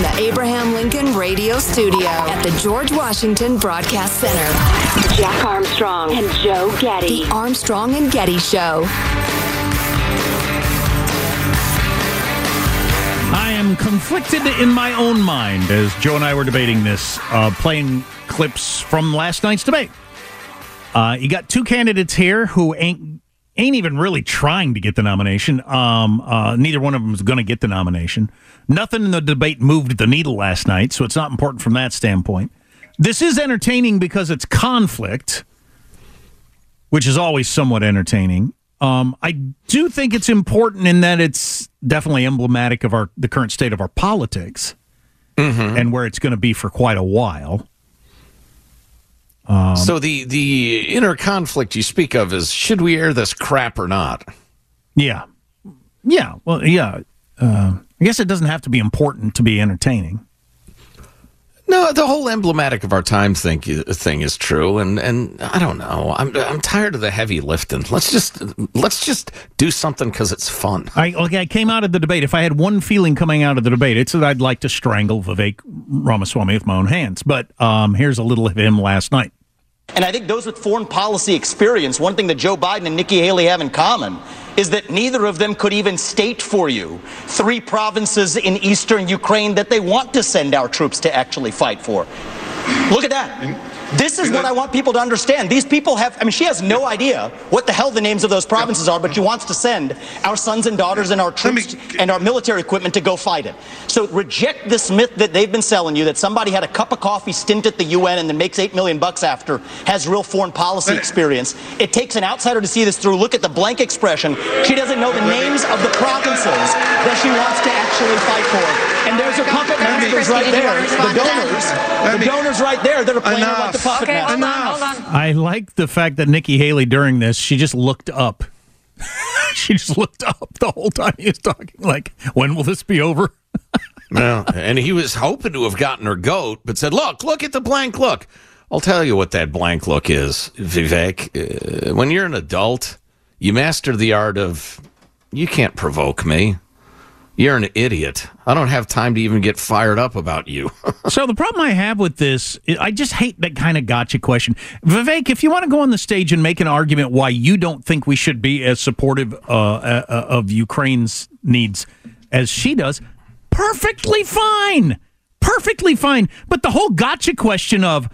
From the Abraham Lincoln Radio Studio at the George Washington Broadcast Center, Jack Armstrong and Joe Getty. The Armstrong and Getty Show. I am conflicted in my own mind as Joe and I were debating this, uh, playing clips from last night's debate. Uh, you got two candidates here who ain't ain't even really trying to get the nomination. Um, uh, neither one of them is going to get the nomination. Nothing in the debate moved the needle last night, so it's not important from that standpoint. This is entertaining because it's conflict, which is always somewhat entertaining. Um, I do think it's important in that it's definitely emblematic of our the current state of our politics and where it's going to be for quite a while. Um, so the the inner conflict you speak of is should we air this crap or not? Yeah, yeah. Well, yeah. Uh, I guess it doesn't have to be important to be entertaining. No, the whole emblematic of our time thing thing is true, and and I don't know. I'm I'm tired of the heavy lifting. Let's just let's just do something because it's fun. I okay. I came out of the debate. If I had one feeling coming out of the debate, it's that I'd like to strangle Vivek Ramaswamy with my own hands. But um, here's a little of him last night. And I think those with foreign policy experience, one thing that Joe Biden and Nikki Haley have in common is that neither of them could even state for you three provinces in eastern Ukraine that they want to send our troops to actually fight for. Look at that. This is what I want people to understand. These people have, I mean, she has no idea what the hell the names of those provinces are, but she wants to send our sons and daughters and our troops and our military equipment to go fight it. So reject this myth that they've been selling you that somebody had a cup of coffee stint at the UN and then makes eight million bucks after has real foreign policy experience. It takes an outsider to see this through. Look at the blank expression. She doesn't know the names of the provinces that she wants to actually fight for. And there's her puppet masters right there, the donors, the donors right there that are playing her like the puppet Okay, hold on, hold on. I like the fact that Nikki Haley during this, she just looked up. she just looked up the whole time he was talking. Like, when will this be over? Well, and he was hoping to have gotten her goat, but said, "Look, look at the blank look." I'll tell you what that blank look is, Vivek. Uh, when you're an adult, you master the art of you can't provoke me. You're an idiot. I don't have time to even get fired up about you. so the problem I have with this, I just hate that kind of gotcha question. Vivek, if you want to go on the stage and make an argument why you don't think we should be as supportive uh, uh, of Ukraine's needs as she does, perfectly fine, perfectly fine. But the whole gotcha question of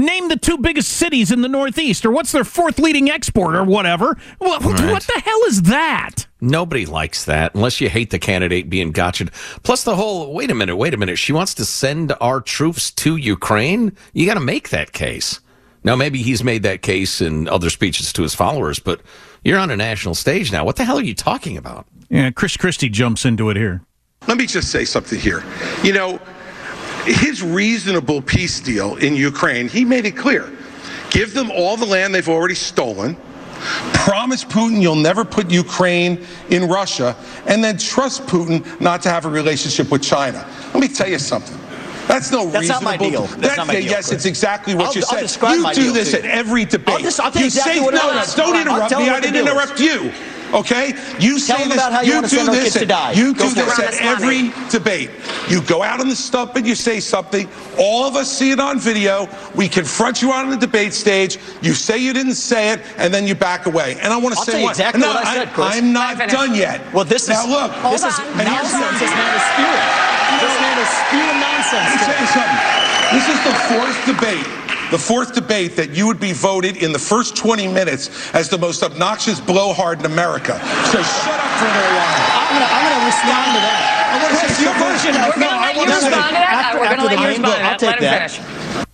Name the two biggest cities in the Northeast, or what's their fourth leading export, or whatever. What, Right. what the hell is that? Nobody likes that unless you hate the candidate being gotcha. Plus, the whole wait a minute, wait a minute. She wants to send our troops to Ukraine. You got to make that case. Now, maybe he's made that case in other speeches to his followers, but you're on a national stage now. What the hell are you talking about? Yeah, Chris Christie jumps into it here. Let me just say something here. You know, his reasonable peace deal in Ukraine, he made it clear. Give them all the land they've already stolen. Promise Putin you'll never put Ukraine in Russia, and then trust Putin not to have a relationship with China. Let me tell you something. That's no That's not reasonable. my deal. That's not my deal, yes, Chris. it's exactly what I'll- you said. you do this at every debate. I'll just- I'll tell you exactly say no, no, don't interrupt me. I didn't interrupt you. Okay, you Tell say him this. about how you do this. to at- die. You Go do this it. at every debate. You go out on the stump and you say something. All of us see it on video. We confront you on the debate stage. You say you didn't say it, and then you back away. And I want to I'll say tell you one- exactly no, what I said, Chris. I'm not done yet. Well, this is now look. This is and here's nonsense. the- This man is spewing. This man is spewing nonsense. let me tell you something. This is the fourth debate. The fourth debate that you would be voted in the first 20 minutes as the most obnoxious blowhard in America. So shut up for a little while. I'm gonna, I'm gonna respond to that. I want to Chris, say your something. version No, of We're gonna I let you wanna say- respond to that. after- We're after gonna let the you main respond vote, to I'll that. take Let him that. finish.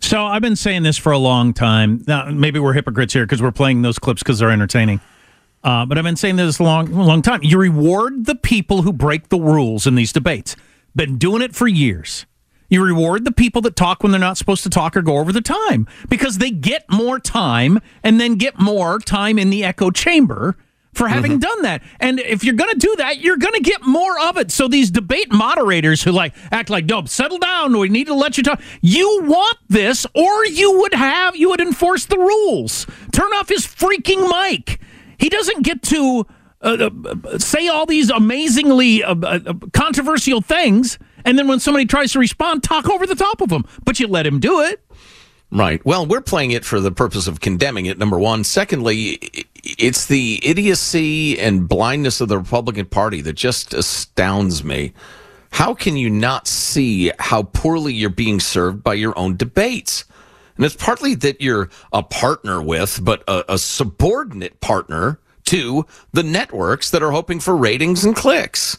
So I've been saying this for a long time. Now, maybe we're hypocrites here because we're playing those clips because they're entertaining. Uh, but I've been saying this a long, long time. You reward the people who break the rules in these debates. Been doing it for years. You reward the people that talk when they're not supposed to talk or go over the time because they get more time and then get more time in the echo chamber for having done that. And if you're going to do that, you're going to get more of it. So these debate moderators who like act like, "No, settle down. We need to let you talk." You want this or you would have you would enforce the rules. Turn off his freaking mic. He doesn't get to uh, uh, say all these amazingly uh, uh, controversial things and then when somebody tries to respond, talk over the top of them. But you let him do it. Right. Well, we're playing it for the purpose of condemning it, number one. Secondly, it's the idiocy and blindness of the Republican Party that just astounds me. How can you not see how poorly you're being served by your own debates? And it's partly that you're a partner with, but a, a subordinate partner to the networks that are hoping for ratings and clicks.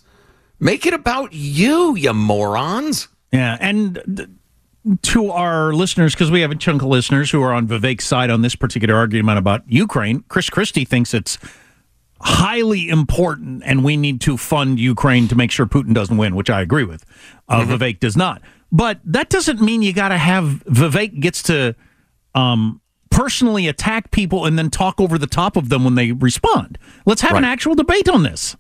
Make it about you, you morons. Yeah, and th- to our listeners, because we have a chunk of listeners who are on Vivek's side on this particular argument about Ukraine, Chris Christie thinks it's highly important and we need to fund Ukraine to make sure Putin doesn't win, which I agree with. Uh, Vivek does not. But that doesn't mean you got to have Vivek gets to um, personally attack people and then talk over the top of them when they respond. Let's have an actual debate on this.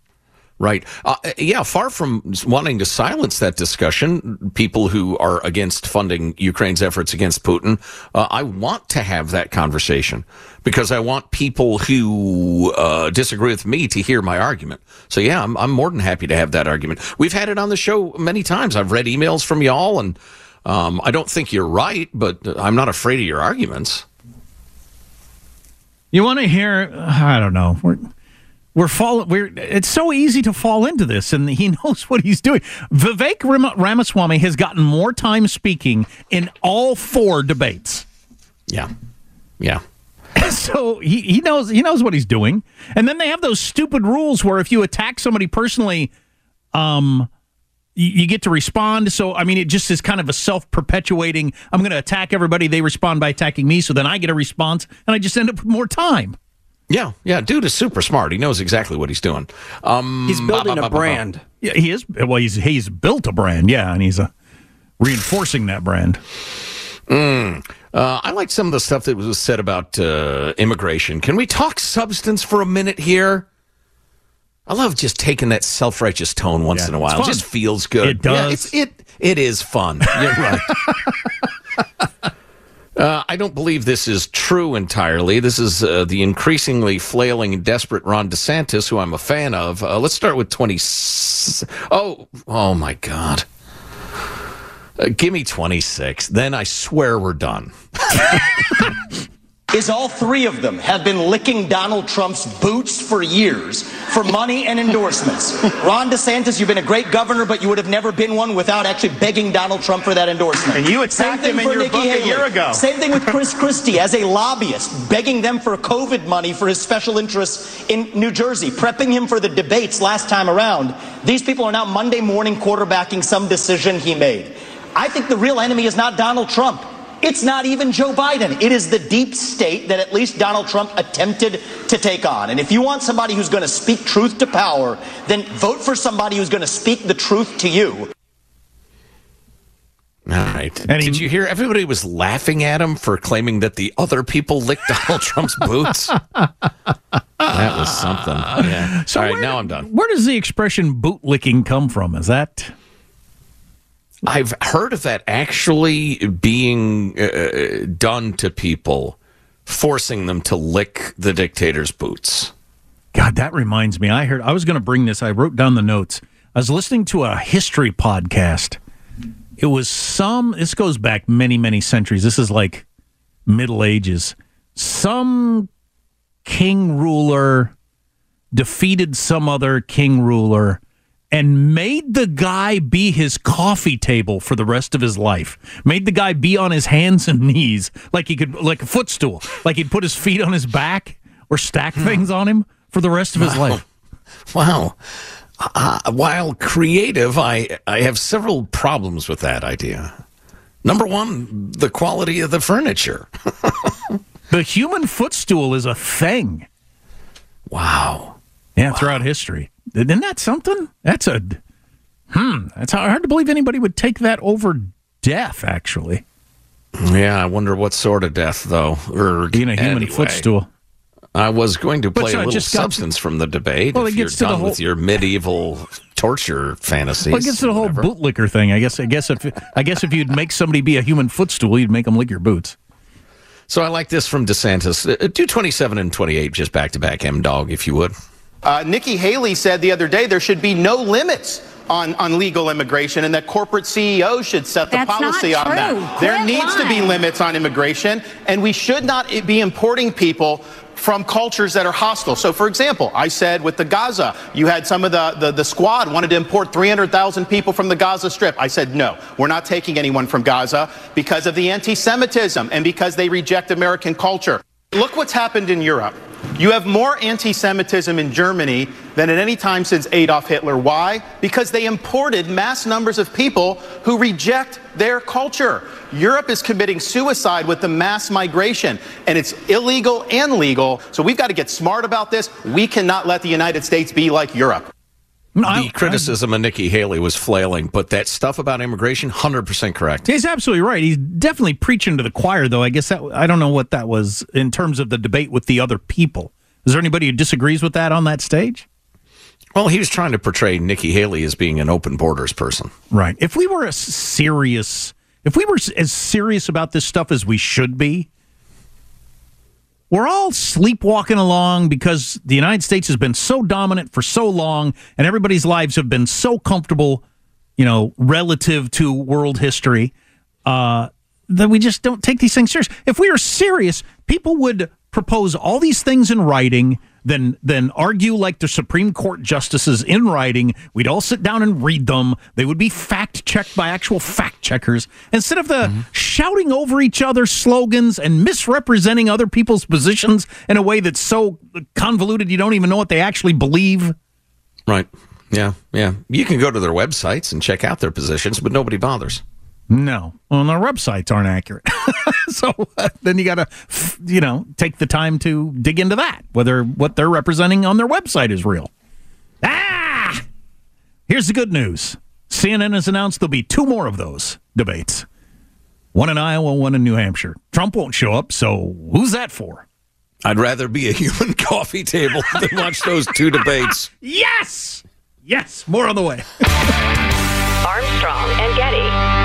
Right. Uh, yeah, far from wanting to silence that discussion, people who are against funding Ukraine's efforts against Putin, uh, I want to have that conversation because I want people who uh, disagree with me to hear my argument. So, yeah, I'm, I'm more than happy to have that argument. We've had it on the show many times. I've read emails from y'all, and um, I don't think you're right, but I'm not afraid of your arguments. You want to hear? I don't know. We're we're fall. We're. It's so easy to fall into this, and he knows what he's doing. Vivek Ram- Ramaswamy has gotten more time speaking in all four debates, Yeah. Yeah. so he he knows he knows what he's doing. And then they have those stupid rules where if you attack somebody personally, um. You you get to respond. So, I mean, it just is kind of a self perpetuating. I'm going to attack everybody. They respond by attacking me. So then I get a response and I just end up with more time. Yeah, yeah, dude is super smart. He knows exactly what he's doing. Um, He's building ba- ba- a brand. Yeah, he is. Well, he's he's built a brand, yeah, and he's uh, reinforcing that brand. Mm. Uh, I like some of the stuff that was said about uh, immigration. Can we talk substance for a minute here? I love just taking that self righteous tone once Yeah, in a while. It just feels good. It does. Yeah, it's, it it is fun. You're right. Uh, I don't believe this is true entirely. This is uh, the increasingly flailing and desperate Ron DeSantis, who I'm a fan of. Uh, let's start with 20. Oh, oh my God. Uh, give me 26. Then I swear we're done. is all three of them have been licking Donald Trump's boots for years for money and endorsements. Ron DeSantis, you've been a great governor, but you would have never been one without actually begging Donald Trump for that endorsement. And you attacked him in for your Nikki book a year ago. Same thing with Chris Christie as a lobbyist, begging them for COVID money for his special interests in New Jersey, prepping him for the debates last time around. These people are now Monday morning quarterbacking some decision he made. I think the real enemy is not Donald Trump. It's not even Joe Biden. It is the deep state that at least Donald Trump attempted to take on. And if you want somebody who's going to speak truth to power, then vote for somebody who's going to speak the truth to you. All right. And Did you hear everybody was laughing at him for claiming that the other people licked Donald Trump's boots? that was something. Yeah. So All right, where- now I'm done. Where does the expression boot licking come from? Is that I've heard of that actually being uh, done to people, forcing them to lick the dictator's boots. God, that reminds me. I heard I was going to bring this. I wrote down the notes. I was listening to a history podcast. It was some. This goes back many, many centuries. This is like Middle Ages. Some king ruler defeated some other king ruler and made the guy be his coffee table for the rest of his life. Made the guy be on his hands and knees like he could like a footstool. Like he'd put his feet on his back or stack things on him for the rest of his Wow. life. Wow. Uh, while creative, I, I have several problems with that idea. Number one, the quality of the furniture. The human footstool is a thing. Wow. Yeah, throughout history. Isn't that something? That's a hmm. That's hard to believe anybody would take that over death. Actually, Yeah, I wonder what sort of death, though. Or being a human anyway. footstool. I was going to play so a little just got- substance from the debate. Well, if it you're gets to the done whole- with your medieval torture fantasies. Well, it gets to the whole whatever. bootlicker thing. I guess. I guess if I guess if you'd make somebody be a human footstool, you'd make them lick your boots. So I like this from DeSantis. Uh, Do 27 and 28 just back to back, M Dog, if you would. Uh, Nikki Haley said the other day there should be no limits on, on legal immigration and that corporate CEOs should set the That's policy not on that. There Quit needs to be limits on immigration, and we should not be importing people from cultures that are hostile. So, for example, I said with the Gaza, you had some of the, the, the squad wanted to import 300,000 people from the Gaza Strip. I said, no, we're not taking anyone from Gaza because of the anti Semitism and because they reject American culture. Look what's happened in Europe. You have more anti Semitism in Germany than at any time since Adolf Hitler. Why? Because they imported mass numbers of people who reject their culture. Europe is committing suicide with the mass migration, and it's illegal and legal. So we've got to get smart about this. We cannot let the United States be like Europe. The criticism of Nikki Haley was flailing, but that stuff about immigration, 100% correct. He's absolutely right. He's definitely preaching to the choir, though. I guess that I don't know what that was in terms of the debate with the other people. Is there anybody who disagrees with that on that stage? Well, he was trying to portray Nikki Haley as being an open borders person. Right. If we were a serious, if we were as serious about this stuff as we should be, we're all sleepwalking along because the United States has been so dominant for so long and everybody's lives have been so comfortable, you know, relative to world history, uh, that we just don't take these things serious. If we were serious, people would propose all these things in writing, then then argue like the Supreme Court justices in writing. We'd all sit down and read them. They would be fact checked by actual fact checkers instead of the mm-hmm. shouting over each other slogans and misrepresenting other people's positions in a way that's so convoluted you don't even know what they actually believe. Right. Yeah. Yeah. You can go to their websites and check out their positions, but nobody bothers. No, well, their websites aren't accurate. so uh, then you got to, you know, take the time to dig into that, whether what they're representing on their website is real. Ah! Here's the good news CNN has announced there'll be two more of those debates one in Iowa, one in New Hampshire. Trump won't show up, so who's that for? I'd rather be a human coffee table than watch those two debates. Yes! Yes, more on the way. Armstrong and Getty.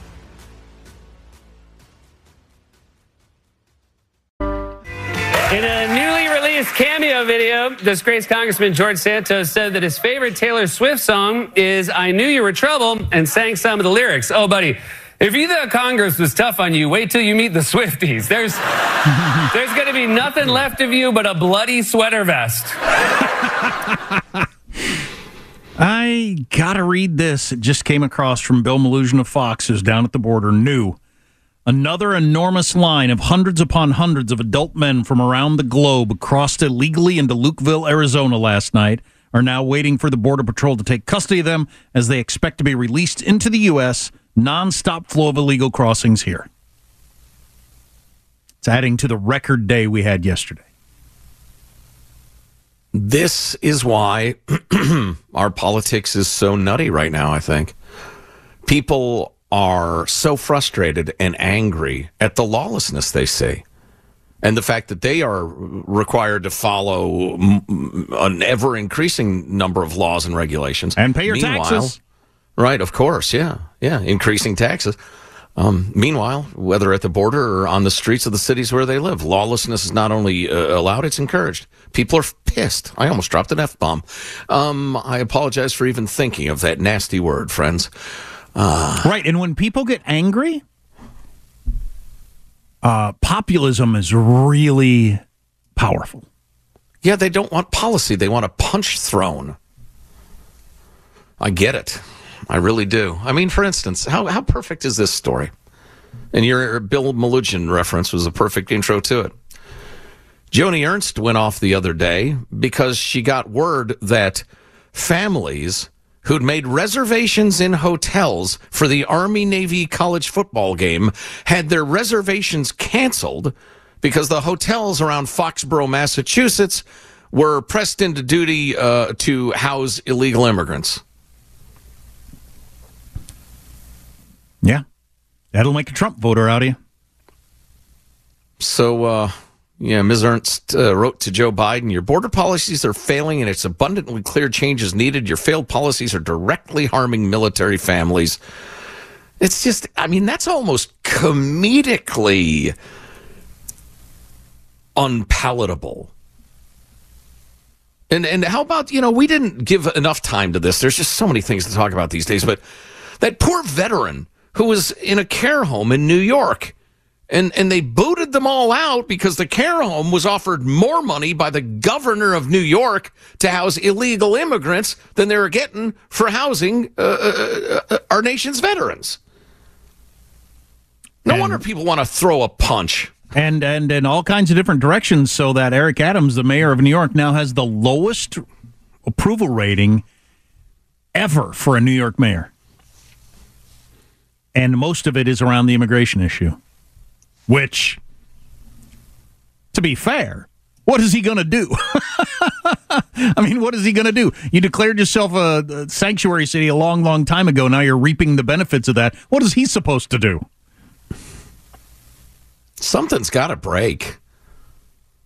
In a newly released cameo video, disgraced Congressman George Santos said that his favorite Taylor Swift song is I Knew You Were Trouble and sang some of the lyrics. Oh, buddy, if you thought Congress was tough on you, wait till you meet the Swifties. There's, there's going to be nothing left of you but a bloody sweater vest. I gotta read this. It just came across from Bill Melugin of Fox, who's down at the border. New. Another enormous line of hundreds upon hundreds of adult men from around the globe crossed illegally into Lukeville, Arizona last night, are now waiting for the Border Patrol to take custody of them as they expect to be released into the U.S. Nonstop flow of illegal crossings here. It's adding to the record day we had yesterday. This is why our politics is so nutty right now, I think. People are so frustrated and angry at the lawlessness they see. And the fact that they are required to follow an ever increasing number of laws and regulations. And pay your Meanwhile, taxes. Right, of course. Yeah. Yeah. Increasing taxes. Um, meanwhile, whether at the border or on the streets of the cities where they live, lawlessness is not only uh, allowed, it's encouraged. People are pissed. I almost dropped an F bomb. Um, I apologize for even thinking of that nasty word, friends. Uh, right. And when people get angry, uh, populism is really powerful. Yeah, they don't want policy, they want a punch thrown. I get it. I really do. I mean, for instance, how, how perfect is this story? And your Bill Melugin reference was a perfect intro to it. Joni Ernst went off the other day because she got word that families who'd made reservations in hotels for the Army Navy college football game had their reservations canceled because the hotels around Foxborough, Massachusetts were pressed into duty uh, to house illegal immigrants. Yeah. That'll make a Trump voter out of you. So, uh, yeah, Ms. Ernst uh, wrote to Joe Biden Your border policies are failing, and it's abundantly clear change is needed. Your failed policies are directly harming military families. It's just, I mean, that's almost comedically unpalatable. And and how about, you know, we didn't give enough time to this. There's just so many things to talk about these days, but that poor veteran who was in a care home in New York and and they booted them all out because the care home was offered more money by the governor of New York to house illegal immigrants than they were getting for housing uh, uh, uh, our nation's veterans. No and, wonder people want to throw a punch. And and in all kinds of different directions, so that Eric Adams, the mayor of New York, now has the lowest approval rating ever for a New York mayor. And most of it is around the immigration issue. Which, to be fair, what is he going to do? I mean, what is he going to do? You declared yourself a, sanctuary city a long, long time ago. Now you're reaping the benefits of that. What is he supposed to do? Something's got to break.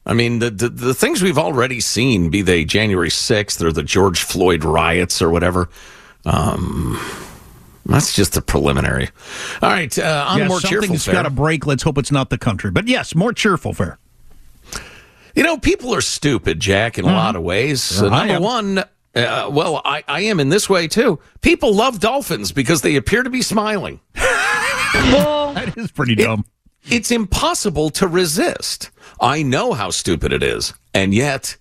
I mean, the, the, the things we've already seen, be they January 6th or the George Floyd riots or whatever, um, that's just a preliminary. All right, uh, on yeah, more cheerful something's fare. got to break. Let's hope it's not the country. But yes, more cheerful fare. You know, people are stupid, Jack, in a lot of ways. Yeah, Uh, I number am. one, uh, well, I, I am in this way too. People love dolphins because they appear to be smiling. That is pretty dumb. It's impossible to resist. I know how stupid it is, and yet.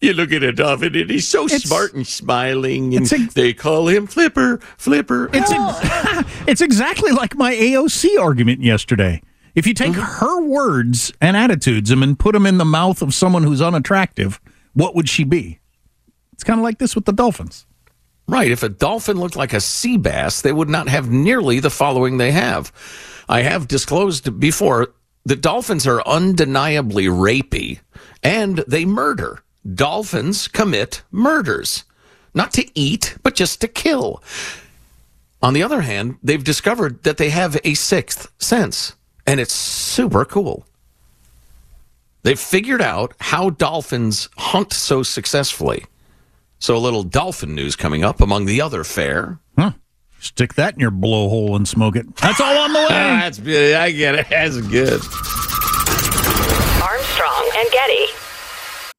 You look at a dolphin and he's so smart and smiling, and it's ex- they call him Flipper, Flipper. It's ex- it's exactly like my AOC argument yesterday. If you take mm-hmm. her words and attitudes and put them in the mouth of someone who's unattractive, what would she be? It's kind of like this with the Dolphins. Right. If a dolphin looked like a sea bass, they would not have nearly the following they have. I have disclosed before that dolphins are undeniably rapey and they murder. Dolphins commit murders, not to eat, but just to kill. On the other hand, they've discovered that they have a sixth sense, and it's super cool. They've figured out how dolphins hunt so successfully. So a little dolphin news coming up among the other fare. Huh. Stick that in your blowhole and smoke it. That's all on the way. Ah, that's I get it. That's good. Armstrong and Getty.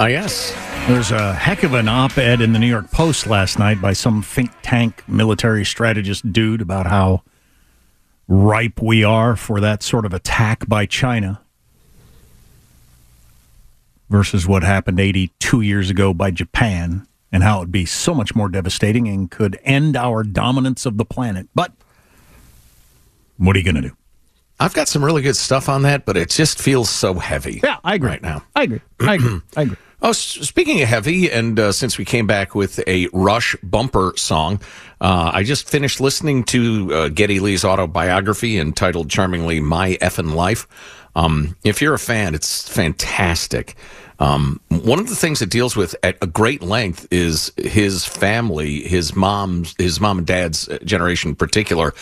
Ah, yes. There's a heck of an op ed in the New York Post last night by some think tank military strategist dude about how ripe we are for that sort of attack by China versus what happened 82 years ago by Japan and how it would be so much more devastating and could end our dominance of the planet. But what are you going to do? I've got some really good stuff on that, but it just feels so heavy. Yeah, I agree. Right now. I agree. I agree. I agree. Oh, speaking of heavy, and uh, since we came back with a Rush bumper song, uh, I just finished listening to uh, Geddy Lee's autobiography entitled charmingly "My Effin' Life." Um, if you're a fan, it's fantastic. Um, one of the things it deals with at a great length is his family, his mom's, his mom and dad's generation in particular.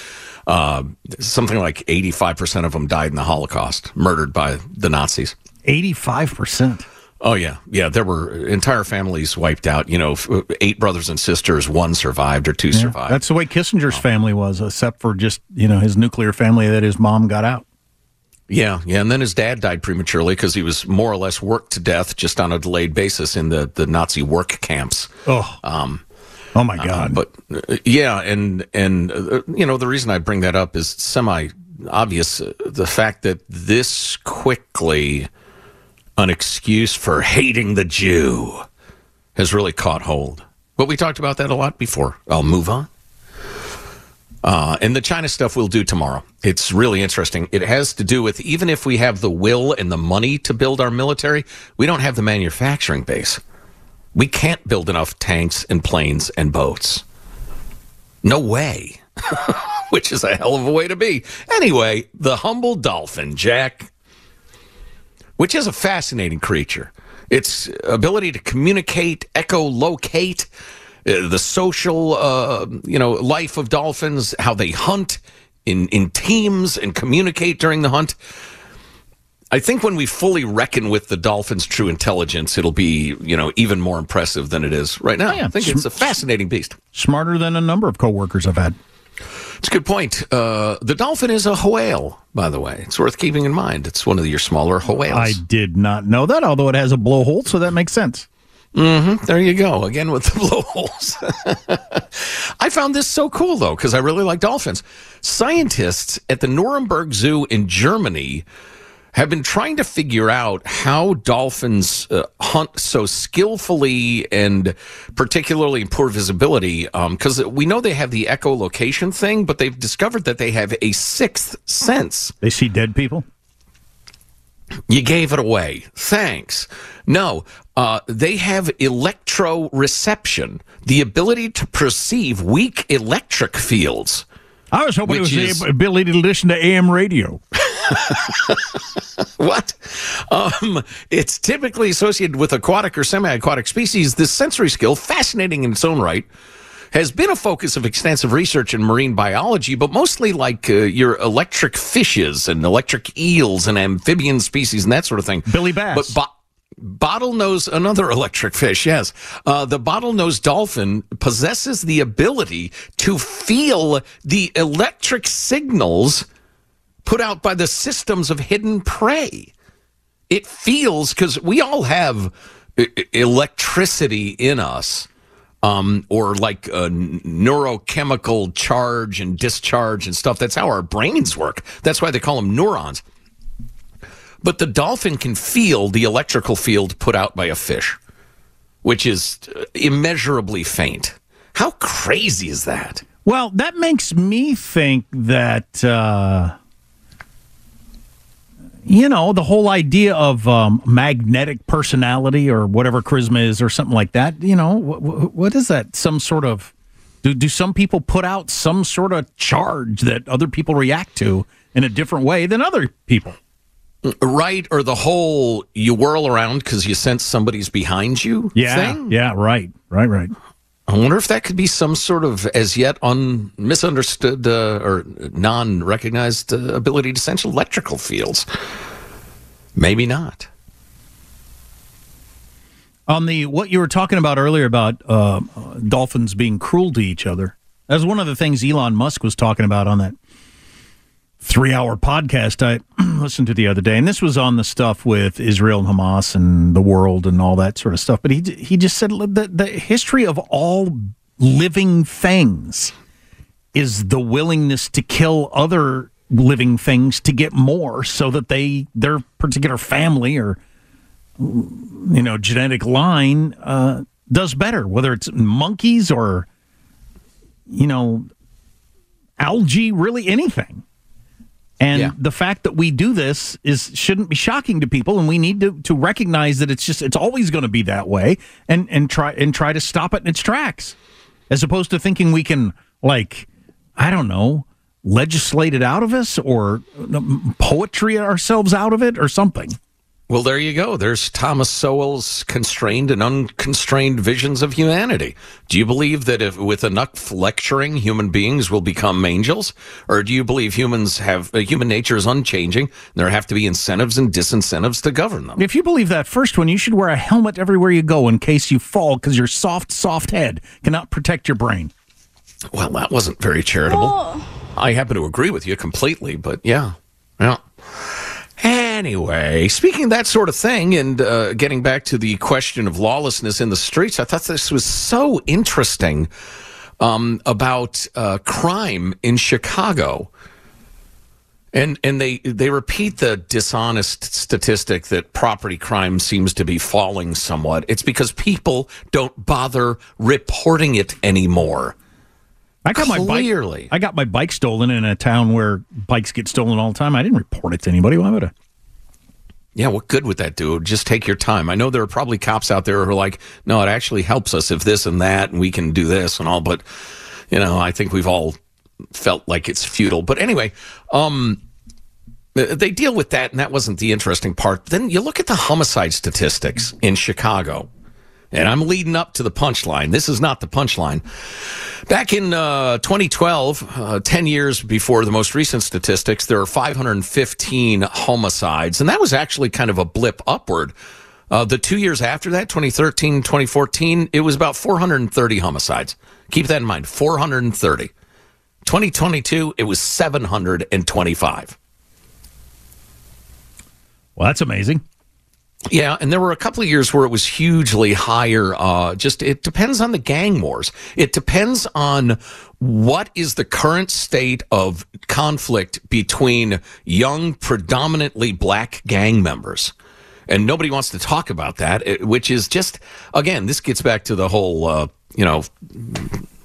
Uh, something like 85% of them died in the Holocaust, murdered by the Nazis. 85%. Oh yeah, yeah. There were entire families wiped out. You know, eight brothers and sisters. One survived or two Yeah, survived. That's the way Kissinger's family was, except for just, you know, his nuclear family that his mom got out. Yeah, yeah. And then his dad died prematurely because he was more or less worked to death just on a delayed basis in the the Nazi work camps. Oh, Um, oh my God. but uh, yeah, and and uh, you know the reason I bring that up is semi obvious. Uh, the fact that this quickly an excuse for hating the Jew has really caught hold. But we talked about that a lot before. I'll move on. Uh, and the China stuff we'll do tomorrow. It's really interesting. It has to do with even if we have the will and the money to build our military, we don't have the manufacturing base. We can't build enough tanks and planes and boats. No way. Which is a hell of a way to be. Anyway, the humble dolphin, Jack. Which is a fascinating creature. Its ability to communicate, echolocate, uh, the social, uh, you know, life of dolphins, how they hunt in in teams and communicate during the hunt. I think when we fully reckon with the dolphin's true intelligence, it'll be, you know, even more impressive than it is right now. Oh, yeah. I think it's a fascinating beast. Smarter than a number of coworkers I've had. It's a good point. Uh, the dolphin is a whale, by the way. It's worth keeping in mind. It's one of your smaller whales. I did not know that, although it has a blowhole, so that makes sense. Mm-hmm. There you go. Again with the blowholes. I found this so cool, though, because I really like dolphins. Scientists at the Nuremberg Zoo in Germany have been trying to figure out how dolphins uh, hunt so skillfully and particularly in poor visibility. Because we know they have the echolocation thing, but they've discovered that they have a sixth sense. They see dead people? You gave it away. Thanks. No, uh, they have electroreception, the ability to perceive weak electric fields. I was hoping it was is- the ability to listen to AM radio. what? Um, it's typically associated with aquatic or semi-aquatic species. This sensory skill, fascinating in its own right, has been a focus of extensive research in marine biology, but mostly like uh, your electric fishes and electric eels and amphibian species and that sort of thing. Billy Bass. But bo- bottlenose, another electric fish, yes. Uh, the bottlenose dolphin possesses the ability to feel the electric signals put out by the systems of hidden prey. It feels because we all have electricity in us, um, or like a neurochemical charge and discharge and stuff. That's how our brains work. That's why they call them neurons. But the dolphin can feel the electrical field put out by a fish, which is uh, immeasurably faint. How crazy is that? Well, that makes me think that, uh, you know, the whole idea of um, magnetic personality or whatever charisma is or something like that, you know, what, what is that? Some sort of. Do, do some people put out some sort of charge that other people react to in a different way than other people? Right, or the whole you whirl around because you sense somebody's behind you Yeah. thing? Yeah, right. Right, right. I wonder if that could be some sort of as yet un misunderstood uh, or non recognized uh, ability to sense electrical fields. Maybe not. On the what you were talking about earlier about uh, dolphins being cruel to each other, that was one of the things Elon Musk was talking about on that three-hour podcast I listened to the other day, and this was on the stuff with Israel and Hamas and the world and all that sort of stuff. But he he just said the the history of all living things is the willingness to kill other living things to get more, so that they their particular family or you know genetic line uh, does better, whether it's monkeys or you know algae, really anything. And Yeah. the fact that we do this is shouldn't be shocking to people, and we need to, to recognize that it's just it's always going to be that way, and and try and try to stop it in its tracks, as opposed to thinking we can like I don't know legislate it out of us or um, poetry ourselves out of it or something. Well, there you go. There's Thomas Sowell's constrained and unconstrained visions of humanity. Do you believe that if with enough lecturing, human beings will become angels, or do you believe humans have uh, human nature is unchanging? And there have to be incentives and disincentives to govern them. If you believe that first one, you should wear a helmet everywhere you go in case you fall because your soft, soft head cannot protect your brain. Well, that wasn't very charitable. I happen to agree with you completely, but yeah, yeah. Anyway, speaking of that sort of thing, and uh, getting back to the question of lawlessness in the streets, I thought this was so interesting um, about uh, crime in Chicago. And and they they repeat the dishonest statistic that property crime seems to be falling somewhat. It's because people don't bother reporting it anymore. I got my Clearly. bike. I got my bike stolen in a town where bikes get stolen all the time. I didn't report it to anybody. Why would I? Yeah, what good would that do? Just take your time. I know there are probably cops out there who are like, no, it actually helps us if this and that, and we can do this and all. But, you know, I think we've all felt like it's futile. But anyway, um, They deal with that, and that wasn't the interesting part. Then you look at the homicide statistics in Chicago, and I'm leading up to the punchline. This is not the punchline. Back in uh, 2012, uh, 10 years before the most recent statistics, there were 515 homicides, and that was actually kind of a blip upward. Uh, the two years after that, 2013, 2014, it was about 430 homicides. Keep that in mind 430. 2022, it was 725. Well, that's amazing. Yeah, and there were a couple of years where it was hugely higher. Uh, just it depends on the gang wars. It depends on what is the current state of conflict between young, predominantly black gang members. And nobody wants to talk about that, which is just, again, this gets back to the whole, uh, you know,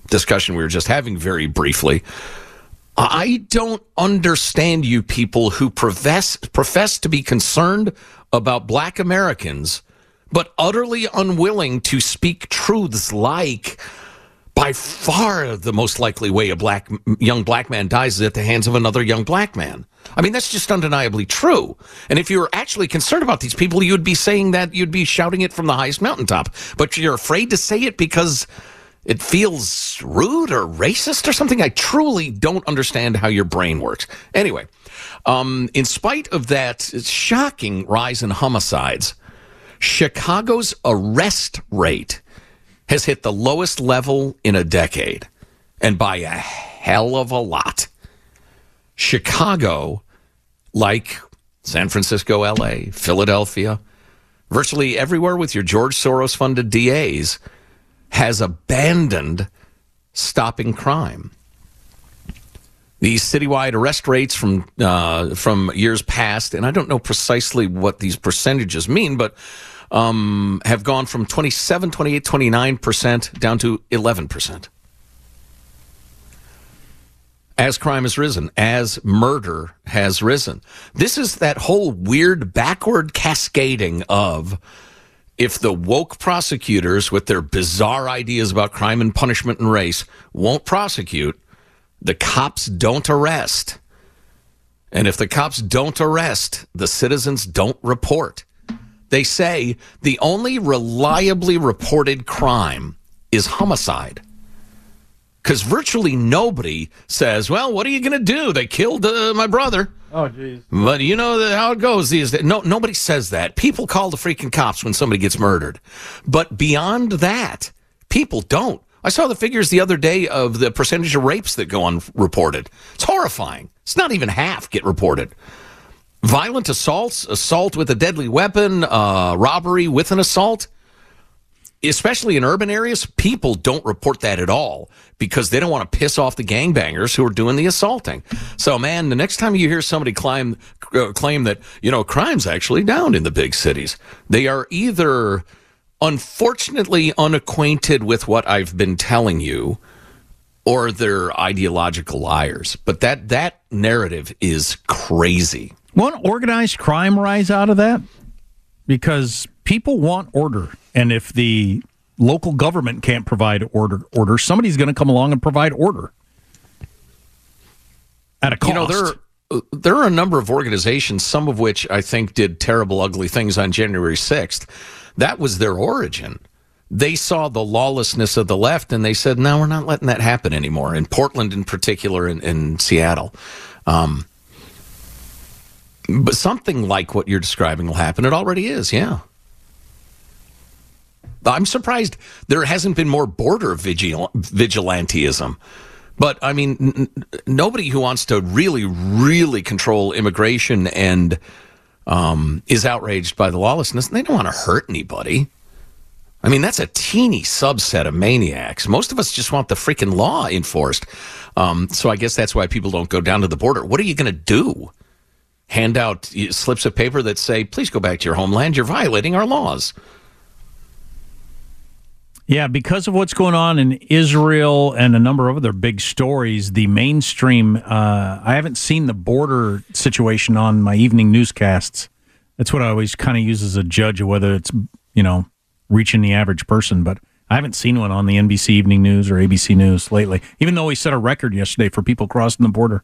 discussion we were just having very briefly. I don't understand you people who profess profess to be concerned about black Americans, but utterly unwilling to speak truths like by far the most likely way a black young black man dies is at the hands of another young black man. I mean, that's just undeniably true. And if you were actually concerned about these people, you'd be saying that, you'd be shouting it from the highest mountaintop. But you're afraid to say it because it feels rude or racist or something. I truly don't understand how your brain works. Anyway, um, in spite of that shocking rise in homicides, Chicago's arrest rate has hit the lowest level in a decade, and by a hell of a lot. Chicago, like San Francisco, LA, Philadelphia, virtually everywhere with your George Soros funded DAs, has abandoned stopping crime. These citywide arrest rates from uh, from years past, and I don't know precisely what these percentages mean, but um, have gone from 27, 28, 29% down to 11%. As crime has risen, as murder has risen. This is that whole weird backward cascading of if the woke prosecutors with their bizarre ideas about crime and punishment and race won't prosecute, the cops don't arrest. And if the cops don't arrest, the citizens don't report. They say the only reliably reported crime is homicide. Because virtually nobody says, well, what are you going to do? They killed uh, my brother. Oh, jeez. But you know how it goes these days. No, nobody says that. People call the freaking cops when somebody gets murdered. But beyond that, people don't. I saw the figures the other day of the percentage of rapes that go unreported. It's horrifying. It's not even half get reported. Violent assaults, assault with a deadly weapon, uh, robbery with an assault, especially in urban areas, people don't report that at all because they don't want to piss off the gangbangers who are doing the assaulting. So, man, the next time you hear somebody claim uh, claim that you know crime's actually down in the big cities, they are either unfortunately unacquainted with what I've been telling you, or they're ideological liars. But that that narrative is crazy. Won't organized crime rise out of that? Because people want order, and if the local government can't provide order, order somebody's going to come along and provide order at a cost. You know, there are, there are a number of organizations, some of which I think did terrible, ugly things on January 6th. That was their origin. They saw the lawlessness of the left and they said, no, we're not letting that happen anymore. In Portland, in particular, in, in Seattle. Um, but something like what you're describing will happen. It already is, yeah. I'm surprised there hasn't been more border vigil- vigilantism. But I mean, n- nobody who wants to really, really control immigration and um, is outraged by the lawlessness, they don't want to hurt anybody. I mean, that's a teeny subset of maniacs. Most of us just want the freaking law enforced. Um, so I guess that's why people don't go down to the border. What are you going to do? Hand out slips of paper that say, please go back to your homeland. You're violating our laws. Yeah, because of what's going on in Israel and a number of other big stories, the mainstream, uh, I haven't seen the border situation on my evening newscasts. That's what I always kind of use as a judge of whether it's, you know, reaching the average person. But I haven't seen one on the NBC Evening News or ABC News lately, even though we set a record yesterday for people crossing the border.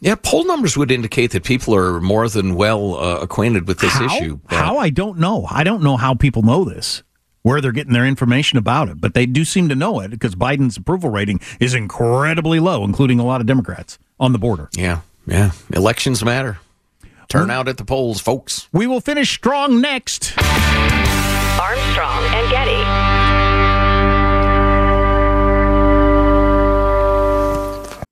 Yeah, poll numbers would indicate that people are more than well uh, acquainted with this how? issue. but- How? I don't know. I don't know how people know this, where they're getting their information about it, but they do seem to know it because Biden's approval rating is incredibly low, including a lot of Democrats on the border. Yeah, yeah. Elections matter. Turn out at the polls, folks. We will finish strong next. Armstrong and Getty.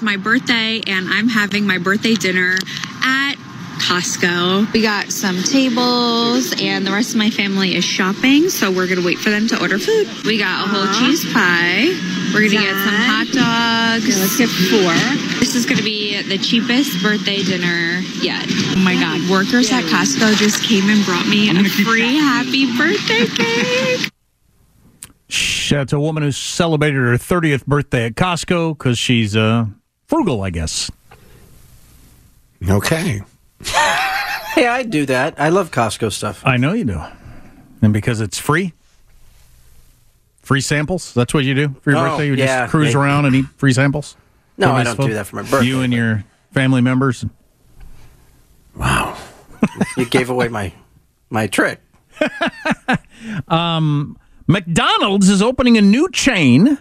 Today my birthday, and I'm having my birthday dinner at Costco. We got some tables, and the rest of my family is shopping, so we're gonna wait for them to order food. We got a whole cheese pie. We're gonna get some hot dogs. let's get four. This is gonna be the cheapest birthday dinner yet. Oh my god, workers at Costco just came and brought me a free happy birthday cake. Shh, That's a woman who celebrated her 30th birthday at Costco because she's uh, frugal, I guess. Okay. Hey, I do that. I love Costco stuff. I know you do. And because it's free? Free samples? That's what you do for your Oh, birthday? You yeah, just cruise they- around and eat free samples? No, From I these don't do that for my birthday, You and your family members? Wow, you gave away my my trick. Um, McDonald's is opening a new chain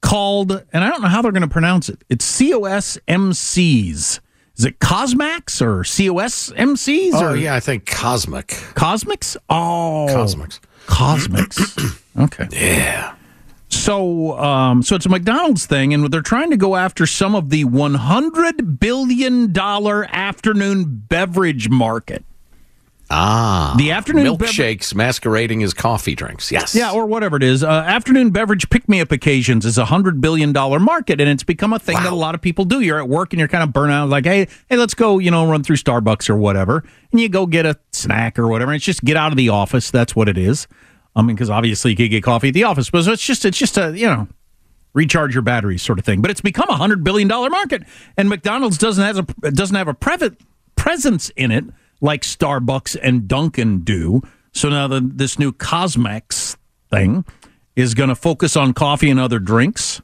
called, and I don't know how they're going to pronounce it. It's COSMCs. Is it Cosmax or COSMCs? Oh, or yeah, I think Cosmic. Cosmics? Oh, Cosmics. Cosmics. okay. Yeah. So, um, so it's a McDonald's thing, and they're trying to go after some of the 100 billion dollar afternoon beverage market. Ah. The afternoon milkshakes masquerading as coffee drinks. Yes. Yeah, or whatever it is. Uh, afternoon beverage pick me up occasions is a hundred billion dollar market, and it's become a thing that a lot of people do. You're at work and you're kind of burnt out, like, hey, hey, let's go, you know, run through Starbucks or whatever, and you go get a snack or whatever. It's just get out of the office. That's what it is. I mean, because obviously you could get coffee at the office, but it's just it's just a you know recharge your batteries sort of thing. But it's become a hundred billion dollar market, and McDonald's doesn't have a doesn't have a prev- presence in it like Starbucks and Dunkin' do. So now the, this new Cosmex thing is going to focus on coffee and other drinks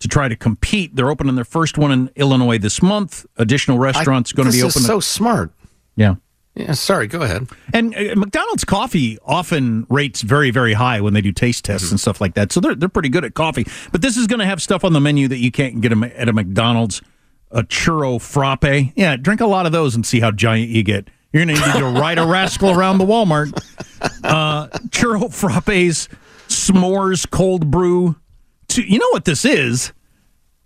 to try to compete. They're opening their first one in Illinois this month. Additional restaurants going to be this open. is so smart. yeah. Yeah, sorry, go ahead. And uh, McDonald's coffee often rates very, very high when they do taste tests Mm-hmm. and stuff like that. So they're they're pretty good at coffee. But this is going to have stuff on the menu that you can't get at a McDonald's. A churro frappe. Yeah, drink a lot of those and see how giant you get. You're going to need to ride a rascal around the Walmart. Uh, churro frappes, s'mores, cold brew. You know what this is?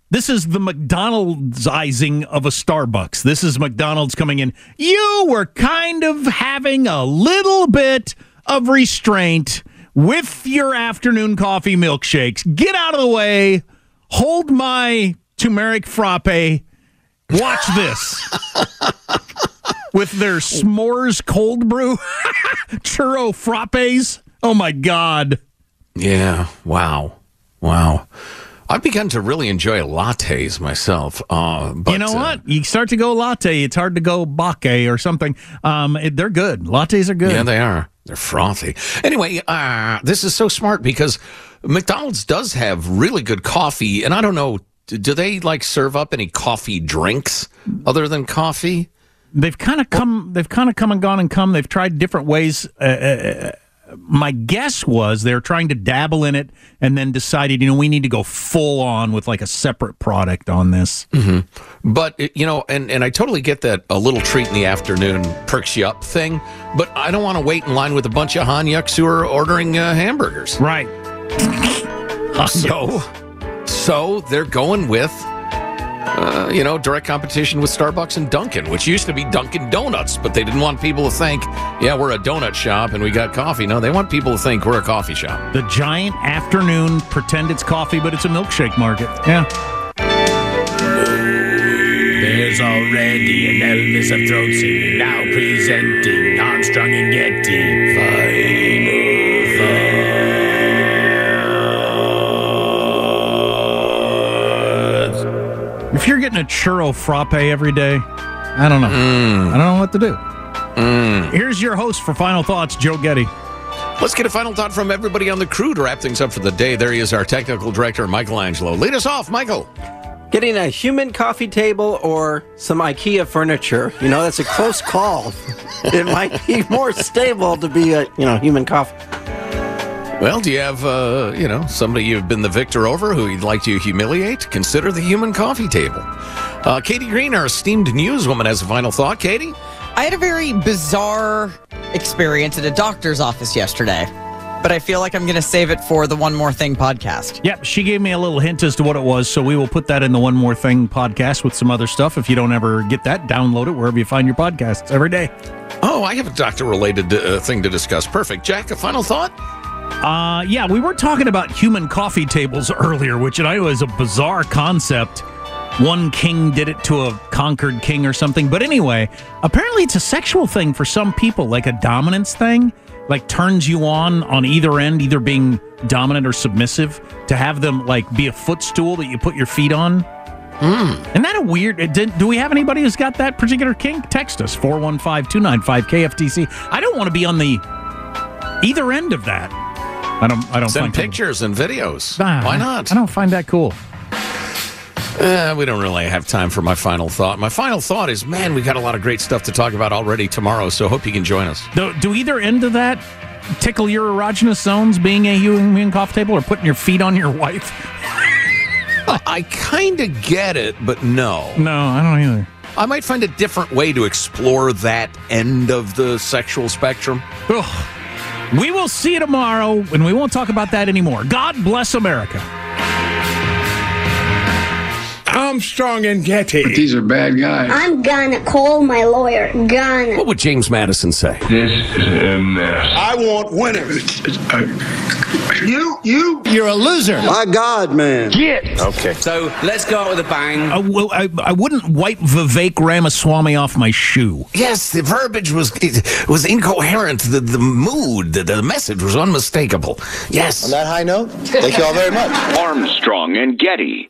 This is the McDonald'sizing of a Starbucks. This is McDonald's coming in. You were kind of having a little bit of restraint with your afternoon coffee milkshakes. Get out of the way. Hold my turmeric frappe. Watch this. with their s'mores cold brew churro frappes. Oh my God. Yeah. Wow. Wow. I've begun to really enjoy lattes myself. Uh, but, you know uh, what? You start to go latte. It's hard to go bake or something. Um, it- they're good. Lattes are good. Yeah, they are. They're frothy. Anyway, uh, this is so smart because McDonald's does have really good coffee, and I don't know, do they like serve up any coffee drinks other than coffee? They've kind of come. They've kind of come and gone and come. They've tried different ways. Uh, uh, my guess was they're trying to dabble in it and then decided, you know, we need to go full on with like a separate product on this. hmm But you know, and and I totally get that a little treat in the afternoon perks you up thing. But I don't want to wait in line with a bunch of Hanyuks who are ordering uh, hamburgers. Right. so, so they're going with. Uh, you know, direct competition with Starbucks and Dunkin', which used to be Dunkin' Donuts, but they didn't want people to think, yeah, we're a donut shop and we got coffee. No, they want people to think we're a coffee shop. The giant afternoon pretend it's coffee, but it's a milkshake market. Yeah. There's already an Elvis of throat singing, now presenting Armstrong and Getty. Getting a churro frappe every day, I don't know. Mm. I don't know what to do. Mm. Here's your host for final thoughts, Joe Getty. Let's get a final thought from everybody on the crew to wrap things up for the day. There he is, our technical director, Michael Angelo. Lead us off, Michael. Getting a human coffee table or some IKEA furniture, you know, that's a close call. it might be more stable to be a, you know, human coffee. Well, do you have, uh, you know, somebody you've been the victor over who you'd like to humiliate? Consider the human coffee table. Uh, Katie Green, our esteemed newswoman, has a final thought. Katie? I had a very bizarre experience at a doctor's office yesterday, but I feel like I'm going to save it for the One More Thing podcast. Yep, she gave me a little hint as to what it was, so we will put that in the One More Thing podcast with some other stuff. If you don't ever get that, download it wherever you find your podcasts every day. Oh, I have a doctor related uh, thing to discuss. Perfect. Jack, a final thought? Uh, yeah, we were talking about human coffee tables earlier, which I know is a bizarre concept. One king did it to a conquered king or something. But anyway, apparently it's a sexual thing for some people, like a dominance thing, like turns you on on either end, either being dominant or submissive, to have them like be a footstool that you put your feet on. Isn't that a weird? Did, do we have anybody who's got that particular kink? Text us 415 295 KFTC. I don't want to be on the either end of that. I don't. I don't Send find pictures and videos. Ah, Why not? I don't find that cool. Uh, we don't really have time for my final thought. My final thought is, man, we got a lot of great stuff to talk about already tomorrow, so hope you can join us. Do, do either end of that tickle your erogenous zones being a human coffee table or putting your feet on your wife? I kind of get it, but no. No, I don't either. I might find a different way to explore that end of the sexual spectrum. Ugh. We will see you tomorrow, and we won't talk about that anymore. God bless America. Armstrong and Getty. But these are bad guys. I'm gonna call my lawyer. Gonna. What would James Madison say? This is a mess. I want winners. Uh, you, you, you're a loser. My God, man. Get. Okay. So let's go out with a bang. I, well, I, I wouldn't wipe Vivek Ramaswamy off my shoe. Yes, the verbiage was it was incoherent. The the mood, the, the message was unmistakable. Yes. On that high note, thank you all very much. Armstrong and Getty.